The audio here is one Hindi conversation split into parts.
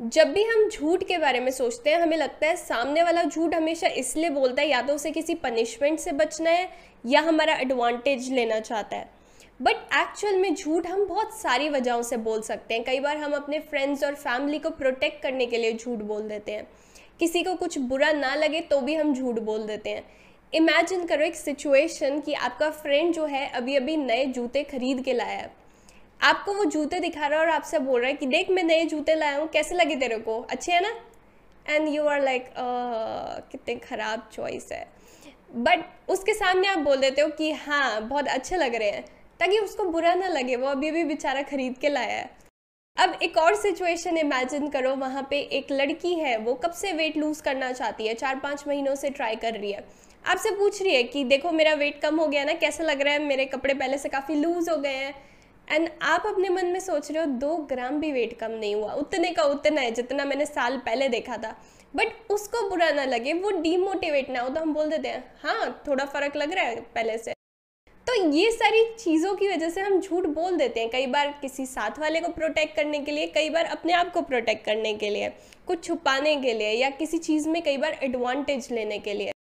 जब भी हम झूठ के बारे में सोचते हैं, हमें लगता है सामने वाला झूठ हमेशा इसलिए बोलता है या तो उसे किसी पनिशमेंट से बचना है या हमारा एडवांटेज लेना चाहता है। बट एक्चुअल में झूठ हम बहुत सारी वजहों से बोल सकते हैं। कई बार हम अपने फ्रेंड्स और फैमिली को प्रोटेक्ट करने के लिए झूठ बोल देते हैं। किसी को कुछ बुरा ना लगे तो भी हम झूठ बोल देते हैं। इमेजिन करो एक सिचुएशन कि आपका फ्रेंड जो है अभी अभी नए जूते खरीद के लाया है। आपको वो जूते दिखा रहा है और आपसे बोल रहा है कि देख, मैं नए जूते लाया हूँ, कैसे लगे तेरे को? अच्छे है ना? एंड यू आर लाइक कितने ख़राब चॉइस है। बट उसके सामने आप बोल देते हो कि हाँ बहुत अच्छे लग रहे हैं, ताकि उसको बुरा ना लगे, वो अभी अभी बेचारा खरीद के लाया है। अब एक और सिचुएशन इमेजिन करो, वहाँ पे एक लड़की है, वो कब से वेट लूज़ करना चाहती है? चार पाँच महीनों से ट्राई कर रही है। आपसे पूछ रही है कि, देखो, मेरा वेट कम हो गया ना, कैसा लग रहा है? मेरे कपड़े पहले से काफ़ी लूज़ हो गए हैं एंड आप अपने मन में सोच रहे हो, दो ग्राम भी वेट कम नहीं हुआ। उतने का उतना है, जितना मैंने साल पहले देखा था। बट उसको बुरा ना लगे, वो डीमोटिवेट ना हो तो हम बोल देते हैं हाँ थोड़ा फ़र्क लग रहा है पहले से। तो ये सारी चीज़ों की वजह से हम झूठ बोल देते हैं, कई बार किसी साथ वाले को प्रोटेक्ट करने के लिए, कई बार अपने आप को प्रोटेक्ट करने के लिए, कुछ छुपाने के लिए या किसी चीज़ में कई बार एडवांटेज लेने के लिए।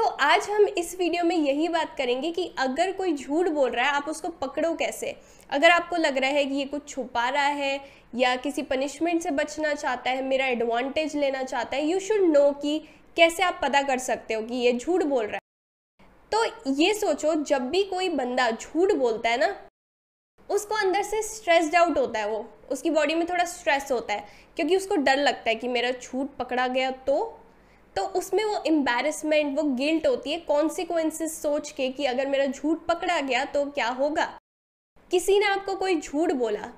तो आज हम इस वीडियो में यही बात करेंगे कि अगर कोई झूठ बोल रहा है, आप उसको पकड़ो कैसे? अगर आपको लग रहा है कि ये कुछ छुपा रहा है या किसी पनिशमेंट से बचना चाहता है, मेरा एडवांटेज लेना चाहता है यू शुड नो कि कैसे आप पता कर सकते हो कि ये झूठ बोल रहा है। तो ये सोचो, जब भी कोई बंदा झूठ बोलता है ना, उसको अंदर से स्ट्रेस्ड आउट होता है वो। उसकी बॉडी में थोड़ा स्ट्रेस होता है, क्योंकि उसको डर लगता है कि मेरा झूठ पकड़ा गया तो तो उसमें वो एम्बेरसमेंट वो गिल्ट होती है कॉन्सिक्वेंसेस सोच के कि अगर मेरा झूठ पकड़ा गया तो क्या होगा? किसी ने आपको कोई झूठ बोला?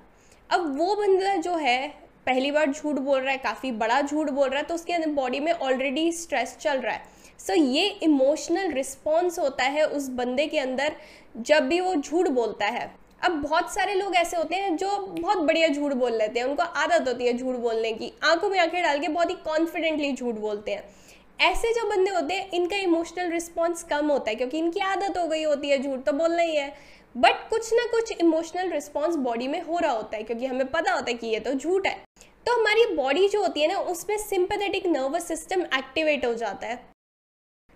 अब वो बंदा जो है पहली बार झूठ बोल रहा है काफ़ी बड़ा झूठ बोल रहा है तो उसके बॉडी में ऑलरेडी स्ट्रेस चल रहा है। सो so, ये इमोशनल रिस्पॉन्स होता है उस बंदे के अंदर जब भी वो झूठ बोलता है। अब बहुत सारे लोग ऐसे होते हैं जो बहुत बढ़िया झूठ बोल लेते हैं। उनको आदत होती है झूठ बोलने की। आँखों में आँखें डाल के बहुत ही कॉन्फिडेंटली झूठ बोलते हैं। ऐसे जो बंदे होते हैं, इनका इमोशनल रिस्पॉन्स कम होता है, क्योंकि इनकी आदत हो गई होती है, झूठ तो बोलना ही है। बट कुछ ना कुछ इमोशनल रिस्पॉन्स बॉडी में हो रहा होता है, क्योंकि हमें पता होता है कि ये तो झूठ है। तो हमारी बॉडी जो होती है ना, उसमें सिंपथेटिक नर्वस सिस्टम एक्टिवेट हो जाता है।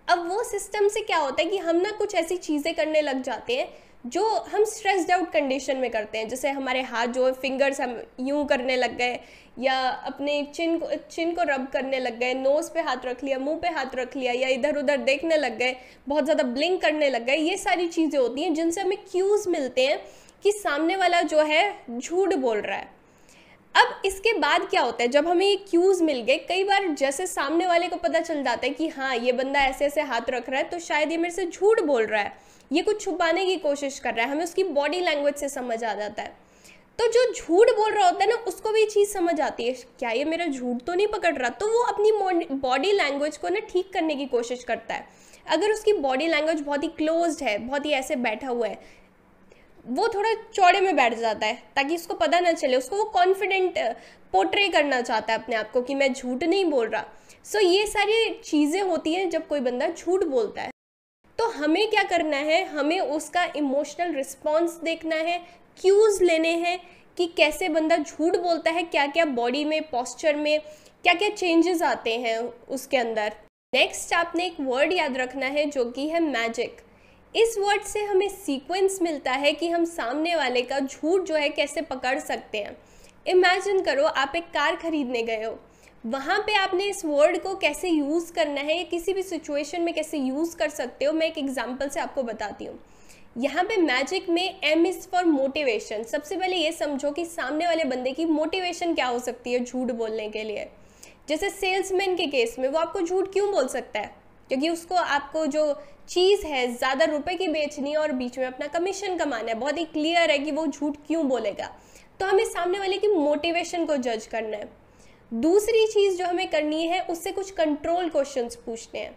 अब वो सिस्टम से क्या होता है कि हम ना कुछ ऐसी चीज़ें करने लग जाते हैं जो हम स्ट्रेस्ड आउट कंडीशन में करते हैं। जैसे हमारे हाथ जो फिंगर्स हम यूँ करने लग गए, या अपने चिन को चिन को रब करने लग गए नोज़ पे हाथ रख लिया, मुँह पे हाथ रख लिया, या इधर उधर देखने लग गए, बहुत ज़्यादा ब्लिंक करने लग गए, ये सारी चीज़ें होती हैं जिनसे हमें क्यूज़ मिलते हैं कि सामने वाला जो है, झूठ बोल रहा है। अब इसके बाद क्या होता है? जब हमें ये क्यूज़ मिल गए, कई बार जैसे सामने वाले को पता चल जाता है कि हाँ ये बंदा ऐसे ऐसे हाथ रख रहा है तो शायद ये मेरे से झूठ बोल रहा है। ये कुछ छुपाने की कोशिश कर रहा है। हमें उसकी बॉडी लैंग्वेज से समझ आ जाता है। तो जो झूठ बोल रहा होता है ना, उसको भी चीज़ समझ आती है। क्या ये मेरा झूठ तो नहीं पकड़ रहा? तो वो अपनी बॉडी लैंग्वेज को ना ठीक करने की कोशिश करता है। अगर उसकी बॉडी लैंग्वेज बहुत ही क्लोज है, बहुत ही ऐसे बैठा हुआ है वो थोड़ा चौड़े में बैठ जाता है ताकि उसको पता ना चले। उसको वो कॉन्फिडेंट पोर्ट्रे करना चाहता है अपने आप को कि मैं झूठ नहीं बोल रहा। सो so, ये सारी चीज़ें होती हैं जब कोई बंदा झूठ बोलता है। तो हमें क्या करना है? हमें उसका इमोशनल रिस्पॉन्स देखना है क्यूज़ लेने हैं कि कैसे बंदा झूठ बोलता है क्या क्या बॉडी में पॉस्चर में क्या क्या चेंजेस आते हैं उसके अंदर। नेक्स्ट आपने एक वर्ड याद रखना है जो कि है मैजिक इस वर्ड से हमें सीक्वेंस मिलता है कि हम सामने वाले का झूठ जो है कैसे पकड़ सकते हैं। इमेजिन करो, आप एक कार खरीदने गए हो। वहाँ पे आपने इस वर्ड को कैसे यूज़ करना है, या किसी भी सिचुएशन में कैसे यूज़ कर सकते हो, मैं एक एग्जांपल से आपको बताती हूँ। यहाँ पे मैजिक में एम इज़ फॉर मोटिवेशन सबसे पहले ये समझो कि सामने वाले बंदे की मोटिवेशन क्या हो सकती है झूठ बोलने के लिए। जैसे सेल्समैन के केस में, वो आपको झूठ क्यों बोल सकता है? क्योंकि उसको आपको जो चीज़ है, ज़्यादा रुपए की बेचनी है और बीच में अपना कमीशन कमाना है। बहुत ही क्लियर है कि वो झूठ क्यों बोलेगा। तो हमें सामने वाले की मोटिवेशन को जज करना है। दूसरी चीज़ जो हमें करनी है, उससे कुछ कंट्रोल क्वेश्चंस पूछने हैं।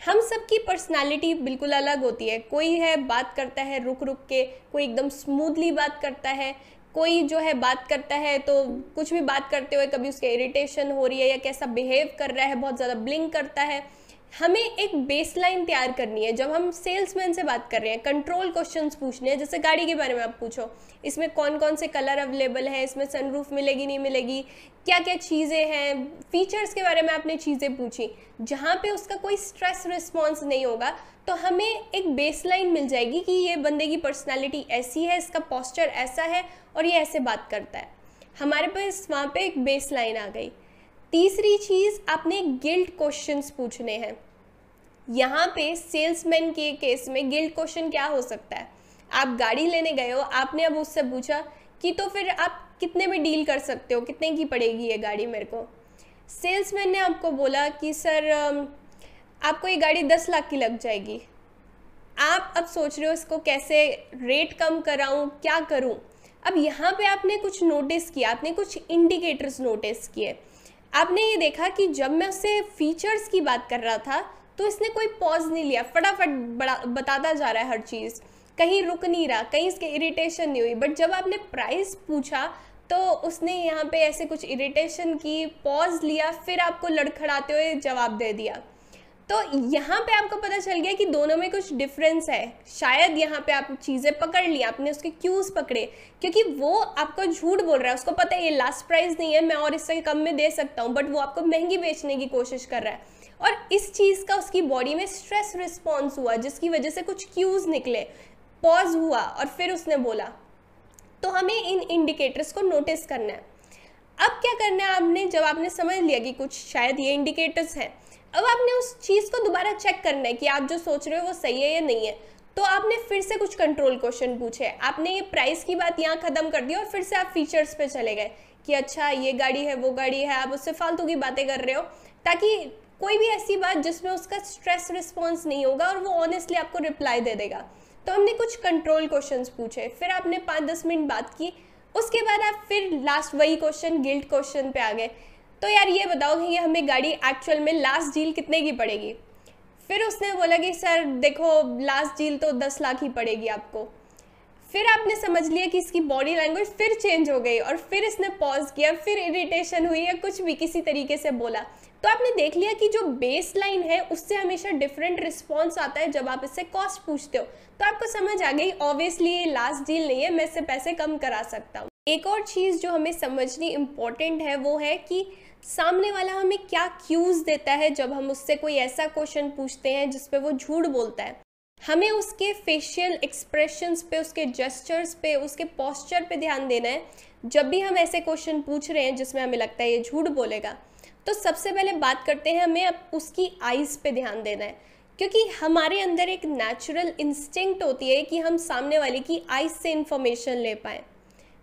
हम सबकी पर्सनालिटी बिल्कुल अलग होती है। कोई है, बात करता है रुक रुक के, कोई एकदम स्मूथली बात करता है, कोई जो है बात करता है तो कुछ भी बात करते हुए कभी उसके इरिटेशन हो रही है या कैसा बिहेव कर रहा है, बहुत ज़्यादा ब्लिंक करता है। हमें एक बेसलाइन तैयार करनी है। जब हम सेल्समैन से बात कर रहे हैं कंट्रोल क्वेश्चंस पूछने हैं, जैसे गाड़ी के बारे में आप पूछो, इसमें कौन कौन से कलर अवेलेबल है, इसमें सनरूफ मिलेगी, नहीं मिलेगी क्या क्या चीज़ें हैं फीचर्स के बारे में आपने चीज़ें पूछी, जहाँ पे उसका कोई स्ट्रेस रिस्पॉन्स नहीं होगा तो हमें एक बेसलाइन मिल जाएगी कि ये बंदे की पर्सनैलिटी ऐसी है, इसका पॉस्चर ऐसा है और ये ऐसे बात करता है। हमारे पास वहाँ पे एक बेसलाइन आ गई। तीसरी चीज़ आपने गिल्ट क्वेश्चंस पूछने हैं। यहाँ पे सेल्समैन के केस में गिल्ट क्वेश्चन क्या हो सकता है? आप गाड़ी लेने गए हो, आपने अब उससे पूछा कि तो फिर आप कितने में डील कर सकते हो? कितने की पड़ेगी ये गाड़ी मेरे को? सेल्समैन ने आपको बोला कि, सर आपको ये गाड़ी दस लाख की लग जाएगी। आप अब सोच रहे हो इसको कैसे रेट कम कराऊं, क्या करूँ? अब यहाँ पे आपने कुछ नोटिस किया, आपने कुछ इंडिकेटर्स नोटिस किए। आपने ये देखा कि जब मैं उससे फीचर्स की बात कर रहा था तो इसने कोई पॉज नहीं लिया। फटाफट बड़ा, बताता जा रहा है हर चीज़। कहीं रुक नहीं रहा, कहीं इसके इरिटेशन नहीं हुई। बट जब आपने प्राइस पूछा तो उसने यहाँ पे ऐसे कुछ इरिटेशन की पॉज लिया, फिर आपको लड़खड़ाते हुए जवाब दे दिया। तो यहाँ पे आपको पता चल गया कि दोनों में कुछ डिफरेंस है। शायद यहाँ पे आप चीज़ें पकड़ ली, आपने उसके क्यूज़ पकड़े, क्योंकि वो आपको झूठ बोल रहा है। उसको पता है, ये लास्ट प्राइस नहीं है, मैं और इससे कम में दे सकता हूँ बट वो आपको महँगी बेचने की कोशिश कर रहा है। और इस चीज़ का उसकी बॉडी में स्ट्रेस रिस्पॉन्स हुआ, जिसकी वजह से कुछ क्यूज़ निकले। पॉज हुआ और फिर उसने बोला तो हमें इन इंडिकेटर्स को नोटिस करना है। अब क्या करना है? आपने, जब आपने समझ लिया कि कुछ, शायद ये इंडिकेटर्स हैं अब आपने उस चीज़ को दोबारा चेक करना है कि आप जो सोच रहे हो वो सही है या नहीं है। तो आपने फिर से कुछ कंट्रोल क्वेश्चन पूछे आपने ये प्राइस की बात यहाँ ख़त्म कर दी और फिर से आप फीचर्स पे चले गए कि अच्छा ये गाड़ी है, वो गाड़ी है, आप उससे फालतू की बातें कर रहे हो। ताकि कोई भी ऐसी बात जिसमें उसका स्ट्रेस रिस्पॉन्स नहीं होगा और वो ऑनेस्टली आपको रिप्लाई दे देगा। तो हमने कुछ कंट्रोल क्वेश्चन पूछे। फिर आपने पाँच दस मिनट बात की। उसके बाद आप फिर लास्ट वही क्वेश्चन गिल्ट क्वेश्चन पे आ गए। तो यार ये बताओ कि हमें गाड़ी एक्चुअल में लास्ट डील कितने की पड़ेगी? फिर उसने बोला कि, सर, देखो लास्ट डील तो दस लाख ही पड़ेगी आपको। फिर आपने समझ लिया कि इसकी बॉडी लैंग्वेज फिर चेंज हो गई और फिर इसने पॉज किया, फिर इरिटेशन हुई या कुछ भी किसी तरीके से बोला। तो आपने देख लिया कि जो बेस लाइन है, उससे हमेशा डिफरेंट रिस्पॉन्स आता है जब आप इससे कॉस्ट पूछते हो। तो आपको समझ आ गई ऑब्वियसली ये लास्ट डील नहीं है, मैं इससे पैसे कम करा सकता हूँ। एक और चीज़ जो हमें समझनी इंपॉर्टेंट है, वो है कि सामने वाला हमें क्या क्यूज़ देता है जब हम उससे कोई ऐसा क्वेश्चन पूछते हैं जिस पे वो झूठ बोलता है। हमें उसके फेशियल एक्सप्रेशंस पे, उसके जेस्चर्स पे, उसके पॉस्चर पे ध्यान देना है। जब भी हम ऐसे क्वेश्चन पूछ रहे हैं जिसमें हमें लगता है ये झूठ बोलेगा तो सबसे पहले बात करते हैं हमें अब उसकी आइज़ पे ध्यान देना है। क्योंकि हमारे अंदर एक नेचुरल इंस्टिंक्ट होती है कि हम सामने वाले की आइज़ से इंफॉर्मेशन ले पाएँ।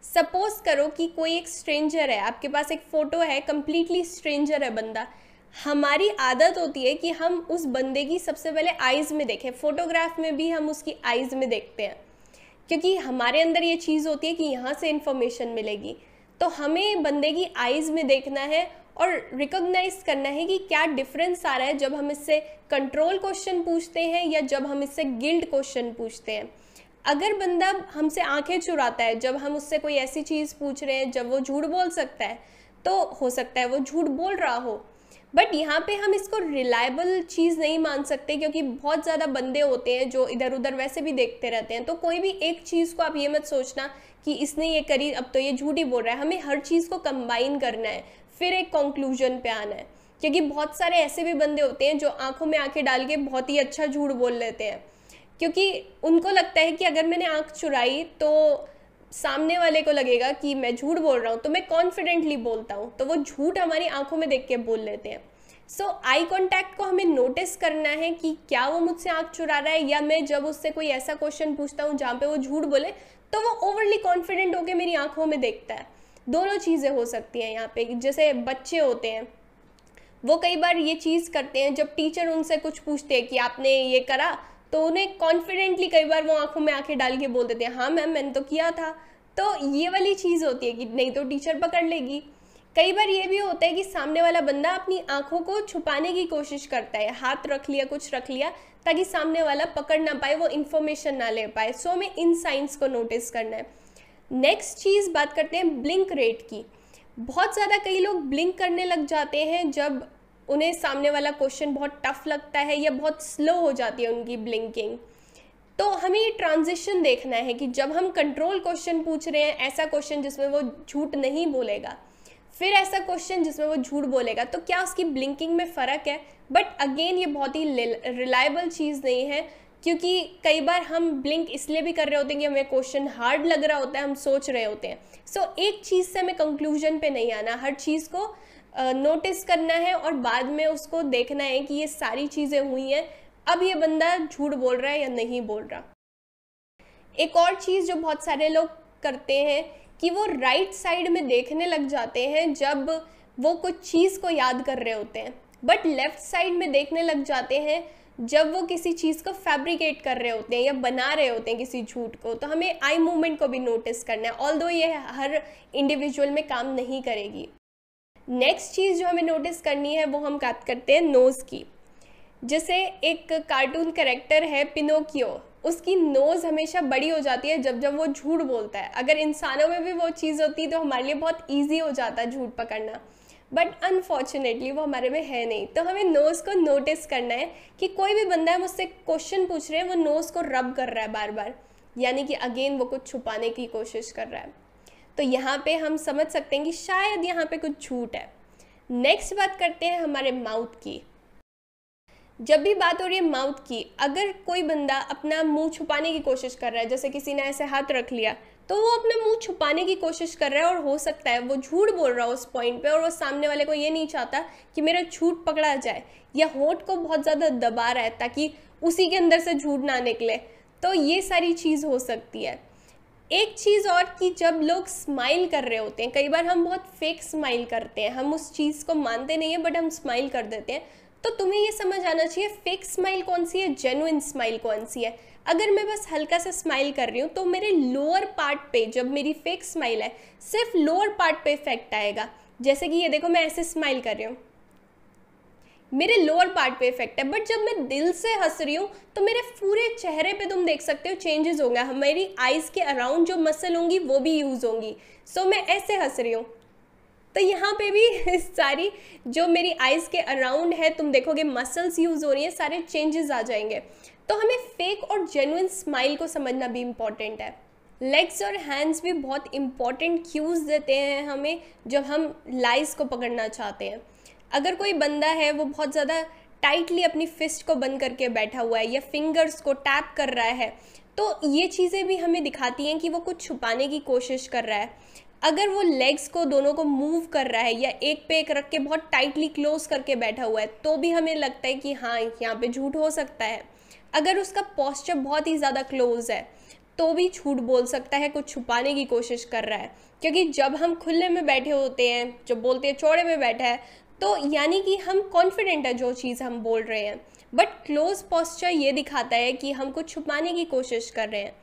सपोज़ करो कि कोई एक स्ट्रेंजर है, आपके पास एक फ़ोटो है कम्प्लीटली स्ट्रेंजर है बंदा। हमारी आदत होती है कि हम उस बंदे की सबसे पहले आइज़ में देखें। फोटोग्राफ में भी हम उसकी आइज़ में देखते हैं। क्योंकि हमारे अंदर ये चीज़ होती है कि यहाँ से इन्फॉर्मेशन मिलेगी। तो हमें बंदे की आइज़ में देखना है और रिकोगनाइज करना है कि क्या डिफरेंस आ रहा है जब हम इससे कंट्रोल क्वेश्चन पूछते हैं या जब हम इससे गिल्ड क्वेश्चन पूछते हैं। अगर बंदा हमसे आँखें चुराता है, जब हम उससे कोई ऐसी चीज़ पूछ रहे हैं, जब वो झूठ बोल सकता है तो हो सकता है वो झूठ बोल रहा हो। बट यहाँ पे हम इसको रिलायबल चीज़ नहीं मान सकते, क्योंकि बहुत ज़्यादा बंदे होते हैं जो इधर उधर वैसे भी देखते रहते हैं। तो कोई भी एक चीज़ को आप ये मत सोचना कि इसने ये करी, अब तो ये झूठ ही बोल रहा है। हमें हर चीज़ को कंबाइन करना है, फिर एक कंक्लूजन पे आना है। क्योंकि बहुत सारे ऐसे भी बंदे होते हैं जो आँखों में आँखें डाल के बहुत ही अच्छा झूठ बोल लेते हैं। क्योंकि उनको लगता है कि अगर मैंने आँख चुराई तो सामने वाले को लगेगा कि मैं झूठ बोल रहा हूँ तो मैं कॉन्फिडेंटली बोलता हूँ। तो वो झूठ हमारी आँखों में देख के बोल लेते हैं। सो आई कॉन्टैक्ट को हमें नोटिस करना है कि क्या वो मुझसे आँख चुरा रहा है, या मैं जब उससे कोई ऐसा क्वेश्चन पूछता हूँ जहाँ पे वो झूठ बोले तो वो ओवरली कॉन्फिडेंट होकर मेरी आँखों में देखता है। दोनों चीज़ें हो सकती हैं यहाँ पे। जैसे बच्चे होते हैं, वो कई बार ये चीज़ करते हैं, जब टीचर उनसे कुछ पूछते हैं कि आपने ये करा तो उन्हें कॉन्फिडेंटली कई बार वो आँखों में आँखें डाल के बोल देते हैं हाँ मैम, मैंने तो किया था। तो ये वाली चीज़ होती है कि नहीं तो टीचर पकड़ लेगी। कई बार ये भी होता है कि सामने वाला बंदा अपनी आँखों को छुपाने की कोशिश करता है, हाथ रख लिया, कुछ रख लिया, ताकि सामने वाला पकड़ ना पाए, वो इन्फॉर्मेशन ना ले पाए। सो हमें इन साइंस को नोटिस करना है। नेक्स्ट चीज़ बात करते हैं ब्लिंक रेट की। बहुत ज़्यादा कई लोग ब्लिंक करने लग जाते हैं जब उन्हें सामने वाला क्वेश्चन बहुत टफ लगता है या बहुत स्लो हो जाती है उनकी ब्लिंकिंग तो हमें ये ट्रांजिशन देखना है कि जब हम कंट्रोल क्वेश्चन पूछ रहे हैं ऐसा क्वेश्चन जिसमें वो झूठ नहीं बोलेगा फिर ऐसा क्वेश्चन जिसमें वो झूठ बोलेगा तो क्या उसकी ब्लिंकिंग में फ़र्क है? बट अगेन ये बहुत ही रिलायबल चीज़ नहीं है क्योंकि कई बार हम ब्लिंक इसलिए भी कर रहे होते हैं कि हमें क्वेश्चन हार्ड लग रहा होता है हम सोच रहे होते हैं. सो so, एक चीज़ से हमें कंक्लूजन पे नहीं आना हर चीज़ को नोटिस करना है और बाद में उसको देखना है कि ये सारी चीज़ें हुई हैं। अब ये बंदा झूठ बोल रहा है या नहीं बोल रहा? एक और चीज़ जो बहुत सारे लोग करते हैं कि वो राइट साइड में देखने लग जाते हैं जब वो कुछ चीज़ को याद कर रहे होते हैं। बट लेफ़्ट साइड में देखने लग जाते हैं जब वो किसी चीज़ को फैब्रिकेट कर रहे होते हैं या बना रहे होते हैं किसी झूठ को। तो हमें आई मूवमेंट को भी नोटिस करना है ऑल दो ये हर इंडिविजुअल में काम नहीं करेगी। नेक्स्ट चीज़ जो हमें नोटिस करनी है, वो हम बात करते हैं नोज़ की। जैसे एक कार्टून करेक्टर है पिनोकियो उसकी नोज़ हमेशा बड़ी हो जाती है जब जब वो झूठ बोलता है। अगर इंसानों में भी वो चीज़ होती है तो हमारे लिए बहुत ईजी हो जाता है झूठ पकड़ना। बट अनफॉर्चुनेटली वो हमारे में है नहीं। तो हमें नोज़ को नोटिस करना है कि कोई भी बंदा है मुझसे क्वेश्चन पूछ रहे हैं, वो नोज़ को रब कर रहा है बार बार। यानी कि अगेन वो कुछ छुपाने की कोशिश कर रहा है। तो यहाँ पे हम समझ सकते हैं कि शायद यहाँ पे कुछ झूठ है। नेक्स्ट बात करते हैं हमारे माउथ की। जब भी बात हो रही है माउथ की, अगर कोई बंदा अपना मुँह छुपाने की कोशिश कर रहा है, जैसे किसी ने ऐसे हाथ रख लिया तो वो अपना मुँह छुपाने की कोशिश कर रहा है और हो सकता है वो झूठ बोल रहा है उस पॉइंट पे और वो सामने वाले को ये नहीं चाहता कि मेरा झूठ पकड़ा जाए या होठ को बहुत ज़्यादा दबा रहा है ताकि उसी के अंदर से झूठ ना निकले। तो ये सारी चीज़ हो सकती है। एक चीज़ और कि जब लोग स्माइल कर रहे होते हैं, कई बार हम बहुत फेक स्माइल करते हैं, हम उस चीज़ को मानते नहीं हैं बट हम स्माइल कर देते हैं। तो तुम्हें ये समझ आना चाहिए फेक स्माइल कौन सी है जेनुइन स्माइल कौन सी है? अगर मैं बस हल्का सा स्माइल कर रही हूँ तो मेरे लोअर पार्ट पे, जब मेरी फेक स्माइल है, सिर्फ़ लोअर पार्ट पे इफ़ेक्ट आएगा। जैसे कि ये देखो, मैं ऐसे स्माइल कर रही हूँ। मेरे लोअर पार्ट पे इफ़ेक्ट है बट जब मैं दिल से हंस रही हूँ तो मेरे पूरे चेहरे पे तुम देख सकते हो चेंजेस होंगे। मेरी आइज़ के अराउंड जो मसल होंगी वो भी यूज़ होंगी। सो so, मैं ऐसे हंस रही हूँ। तो यहाँ पे भी सारी जो मेरी आइज़ के अराउंड है तुम देखोगे मसल्स यूज़ हो रही हैं सारे चेंजेस आ जाएँगे। तो हमें फेक और जेनुइन स्माइल को समझना भी इंपॉर्टेंट है। लेग्स और हैंड्स भी बहुत इंपॉर्टेंट क्यूज़ देते हैं हमें जब हम लाइज को पकड़ना चाहते हैं। अगर कोई बंदा है, वो बहुत ज़्यादा टाइटली अपनी फिस्ट को बंद करके बैठा हुआ है या फिंगर्स को टैप कर रहा है तो ये चीज़ें भी हमें दिखाती हैं कि वो कुछ छुपाने की कोशिश कर रहा है। अगर वो लेग्स को दोनों को मूव कर रहा है या एक पे एक रख के बहुत टाइटली क्लोज करके बैठा हुआ है तो भी हमें लगता है कि हाँ यहाँ पे झूठ हो सकता है। अगर उसका पॉस्चर बहुत ही ज़्यादा क्लोज है तो भी झूठ बोल सकता है, कुछ छुपाने की कोशिश कर रहा है। क्योंकि जब हम खुले में बैठे होते हैं, जब बोलते हैं, चौड़े में बैठा है तो यानी कि हम कॉन्फिडेंट है जो चीज़ हम बोल रहे हैं। बट क्लोज पॉस्चर ये दिखाता है कि हम कुछ छुपाने की कोशिश कर रहे हैं।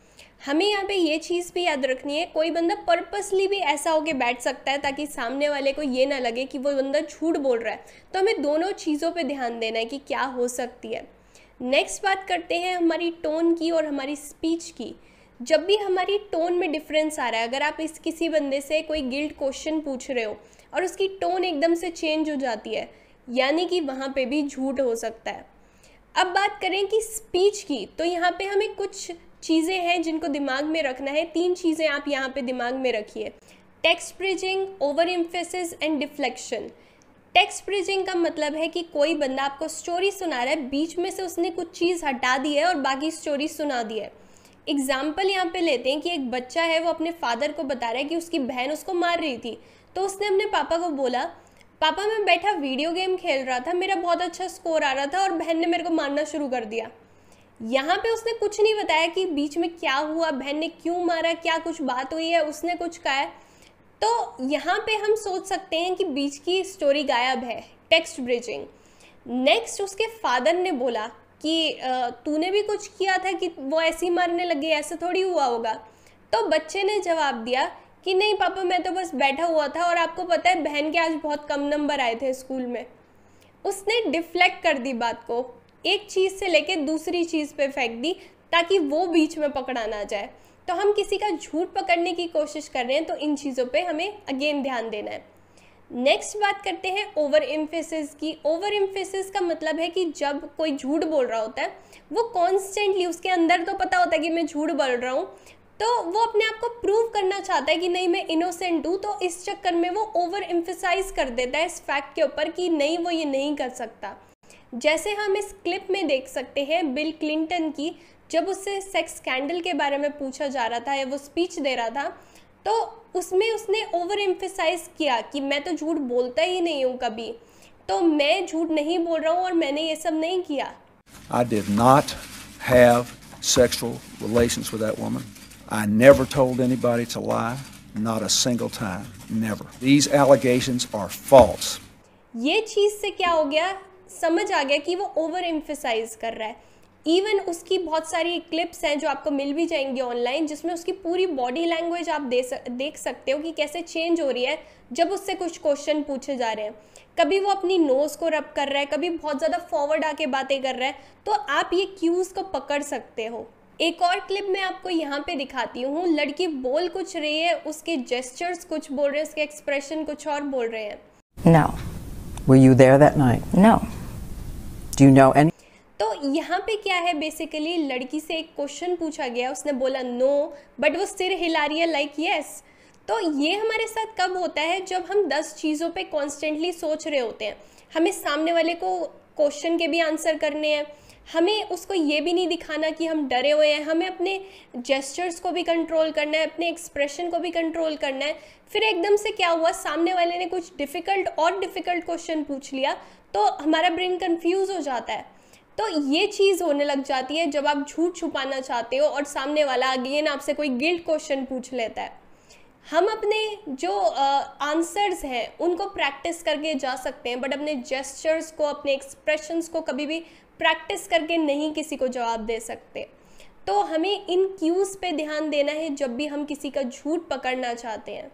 हमें यहाँ पे ये चीज़ भी याद रखनी है, कोई बंदा पर्पसली भी ऐसा होके बैठ सकता है ताकि सामने वाले को ये ना लगे कि वो बंदा झूठ बोल रहा है। तो हमें दोनों चीज़ों पे ध्यान देना है कि क्या हो सकती है। नेक्स्ट बात करते हैं हमारी टोन की और हमारी स्पीच की। जब भी हमारी टोन में डिफरेंस आ रहा है, अगर आप इस किसी बंदे से कोई गिल्ड क्वेश्चन पूछ रहे हो और उसकी टोन एकदम से चेंज हो जाती है, यानी कि वहाँ पे भी झूठ हो सकता है। अब बात करें कि स्पीच की तो यहाँ पे हमें कुछ चीज़ें हैं जिनको दिमाग में रखना है। तीन चीज़ें आप यहाँ पे दिमाग में रखिए। Text bridging over emphasis and deflection text bridging का मतलब है कि कोई बंदा आपको स्टोरी सुना रहा है, बीच में से उसने कुछ चीज़ हटा दी है और बाकी स्टोरी सुना दी है। एग्ज़ाम्पल यहाँ पे लेते हैं कि एक बच्चा है, वो अपने फादर को बता रहा है कि उसकी बहन उसको मार रही थी। तो उसने अपने पापा को बोला, पापा, मैं बैठा वीडियो गेम खेल रहा था, मेरा बहुत अच्छा स्कोर आ रहा था और बहन ने मेरे को मारना शुरू कर दिया। यहाँ पे उसने कुछ नहीं बताया कि बीच में क्या हुआ, बहन ने क्यों मारा, क्या कुछ बात हुई है, उसने कुछ कहा है। तो यहाँ पे हम सोच सकते हैं कि बीच की स्टोरी गायब है टेक्स्ट ब्रिजिंग नेक्स्ट उसके फादर ने बोला कि तूने भी कुछ किया था कि वो ऐसे ही मारने लगे, ऐसे थोड़ी हुआ होगा? तो बच्चे ने जवाब दिया कि नहीं, पापा, मैं तो बस बैठा हुआ था और आपको पता है, बहन के आज बहुत कम नंबर आए थे स्कूल में। उसने डिफ्लेक्ट कर दी बात को, एक चीज़ से लेके दूसरी चीज़ पे फेंक दी, ताकि वो बीच में पकड़ा ना जाए। तो हम किसी का झूठ पकड़ने की कोशिश कर रहे हैं तो इन चीज़ों पे हमें अगेन ध्यान देना है। नेक्स्ट बात करते हैं ओवर इम्फेसिस की। ओवर इम्फेसिस का मतलब है कि जब कोई झूठ बोल रहा होता है, वो कॉन्स्टेंटली उसके अंदर तो पता होता है कि मैं झूठ बोल रहा हूँ तो वो अपने आप को प्रूव करना चाहता है कि नहीं मैं इनोसेंट हूँ तो इस चक्कर में वो ओवर एम्फिसाइज कर देता है इस फैक्ट के ऊपर कि नहीं, वो ये नहीं कर सकता। जैसे हम इस क्लिप में देख सकते हैं बिल क्लिंटन की, जब उससे सेक्स स्कैंडल के बारे में पूछा जा रहा था या वो स्पीच दे रहा था तो उसमें उसने ओवर एम्फेसाइज किया कि मैं तो झूठ बोलता ही नहीं हूँ कभी। तो मैं झूठ नहीं बोल रहा हूँ और मैंने ये सब नहीं किया। I did not have sexual relations with that woman. I never told anybody to lie, not a single time, never. These allegations are false. ये चीज़ से क्या हो गया? समझ आ गया कि वो ओवर एम्फेसाइज कर रहा है। इवन उसकी बहुत सारी क्लिप्स हैं जो आपको मिल भी जाएँगी ऑनलाइन जिसमें उसकी पूरी बॉडी लैंग्वेज आप दे सक, देख सकते हो कि कैसे चेंज हो रही है जब उससे कुछ क्वेश्चन पूछे जा रहे हैं। कभी वो अपनी नोज़ को रब कर रहा है कभी बहुत ज़्यादा फॉरवर्ड आके बातें कर रहा है तो आप ये क्यूज़ को पकड़ सकते हो। एक और क्लिप मैं आपको यहाँ पे दिखाती हूँ लड़की बोल कुछ रही है उसके जेस्चर्स कुछ बोल रहे हैं उसके एक्सप्रेशन कुछ और बोल रहे हैं No. Were you there that night? No. Do you know any? तो यहाँ पे क्या है बेसिकली लड़की से एक क्वेश्चन पूछा गया उसने बोला नो बट वो सिर हिला रही है लाइक यस तो ये हमारे साथ कब होता है जब हम दस चीज़ों पे कॉन्स्टेंटली सोच रहे होते हैं हमें सामने वाले को क्वेश्चन के भी आंसर करने हैं हमें उसको ये भी नहीं दिखाना कि हम डरे हुए हैं। हमें अपने जेस्चर्स को भी कंट्रोल करना है, अपने एक्सप्रेशन को भी कंट्रोल करना है। फिर एकदम से क्या हुआ, सामने वाले ने कुछ डिफ़िकल्ट और डिफ़िकल्ट क्वेश्चन पूछ लिया तो हमारा ब्रेन कंफ्यूज हो जाता है। तो ये चीज़ होने लग जाती है जब आप झूठ छुपाना चाहते हो और सामने वाला अगेन आपसे कोई गिल्ट क्वेश्चन पूछ लेता है। हम अपने जो आंसर्स हैं, उनको प्रैक्टिस करके जा सकते हैं बट अपने जेस्चर्स को, अपने एक्सप्रेशंस को कभी भी प्रैक्टिस करके नहीं किसी को जवाब दे सकते। तो हमें इन क्यूज़ पे ध्यान देना है जब भी हम किसी का झूठ पकड़ना चाहते हैं।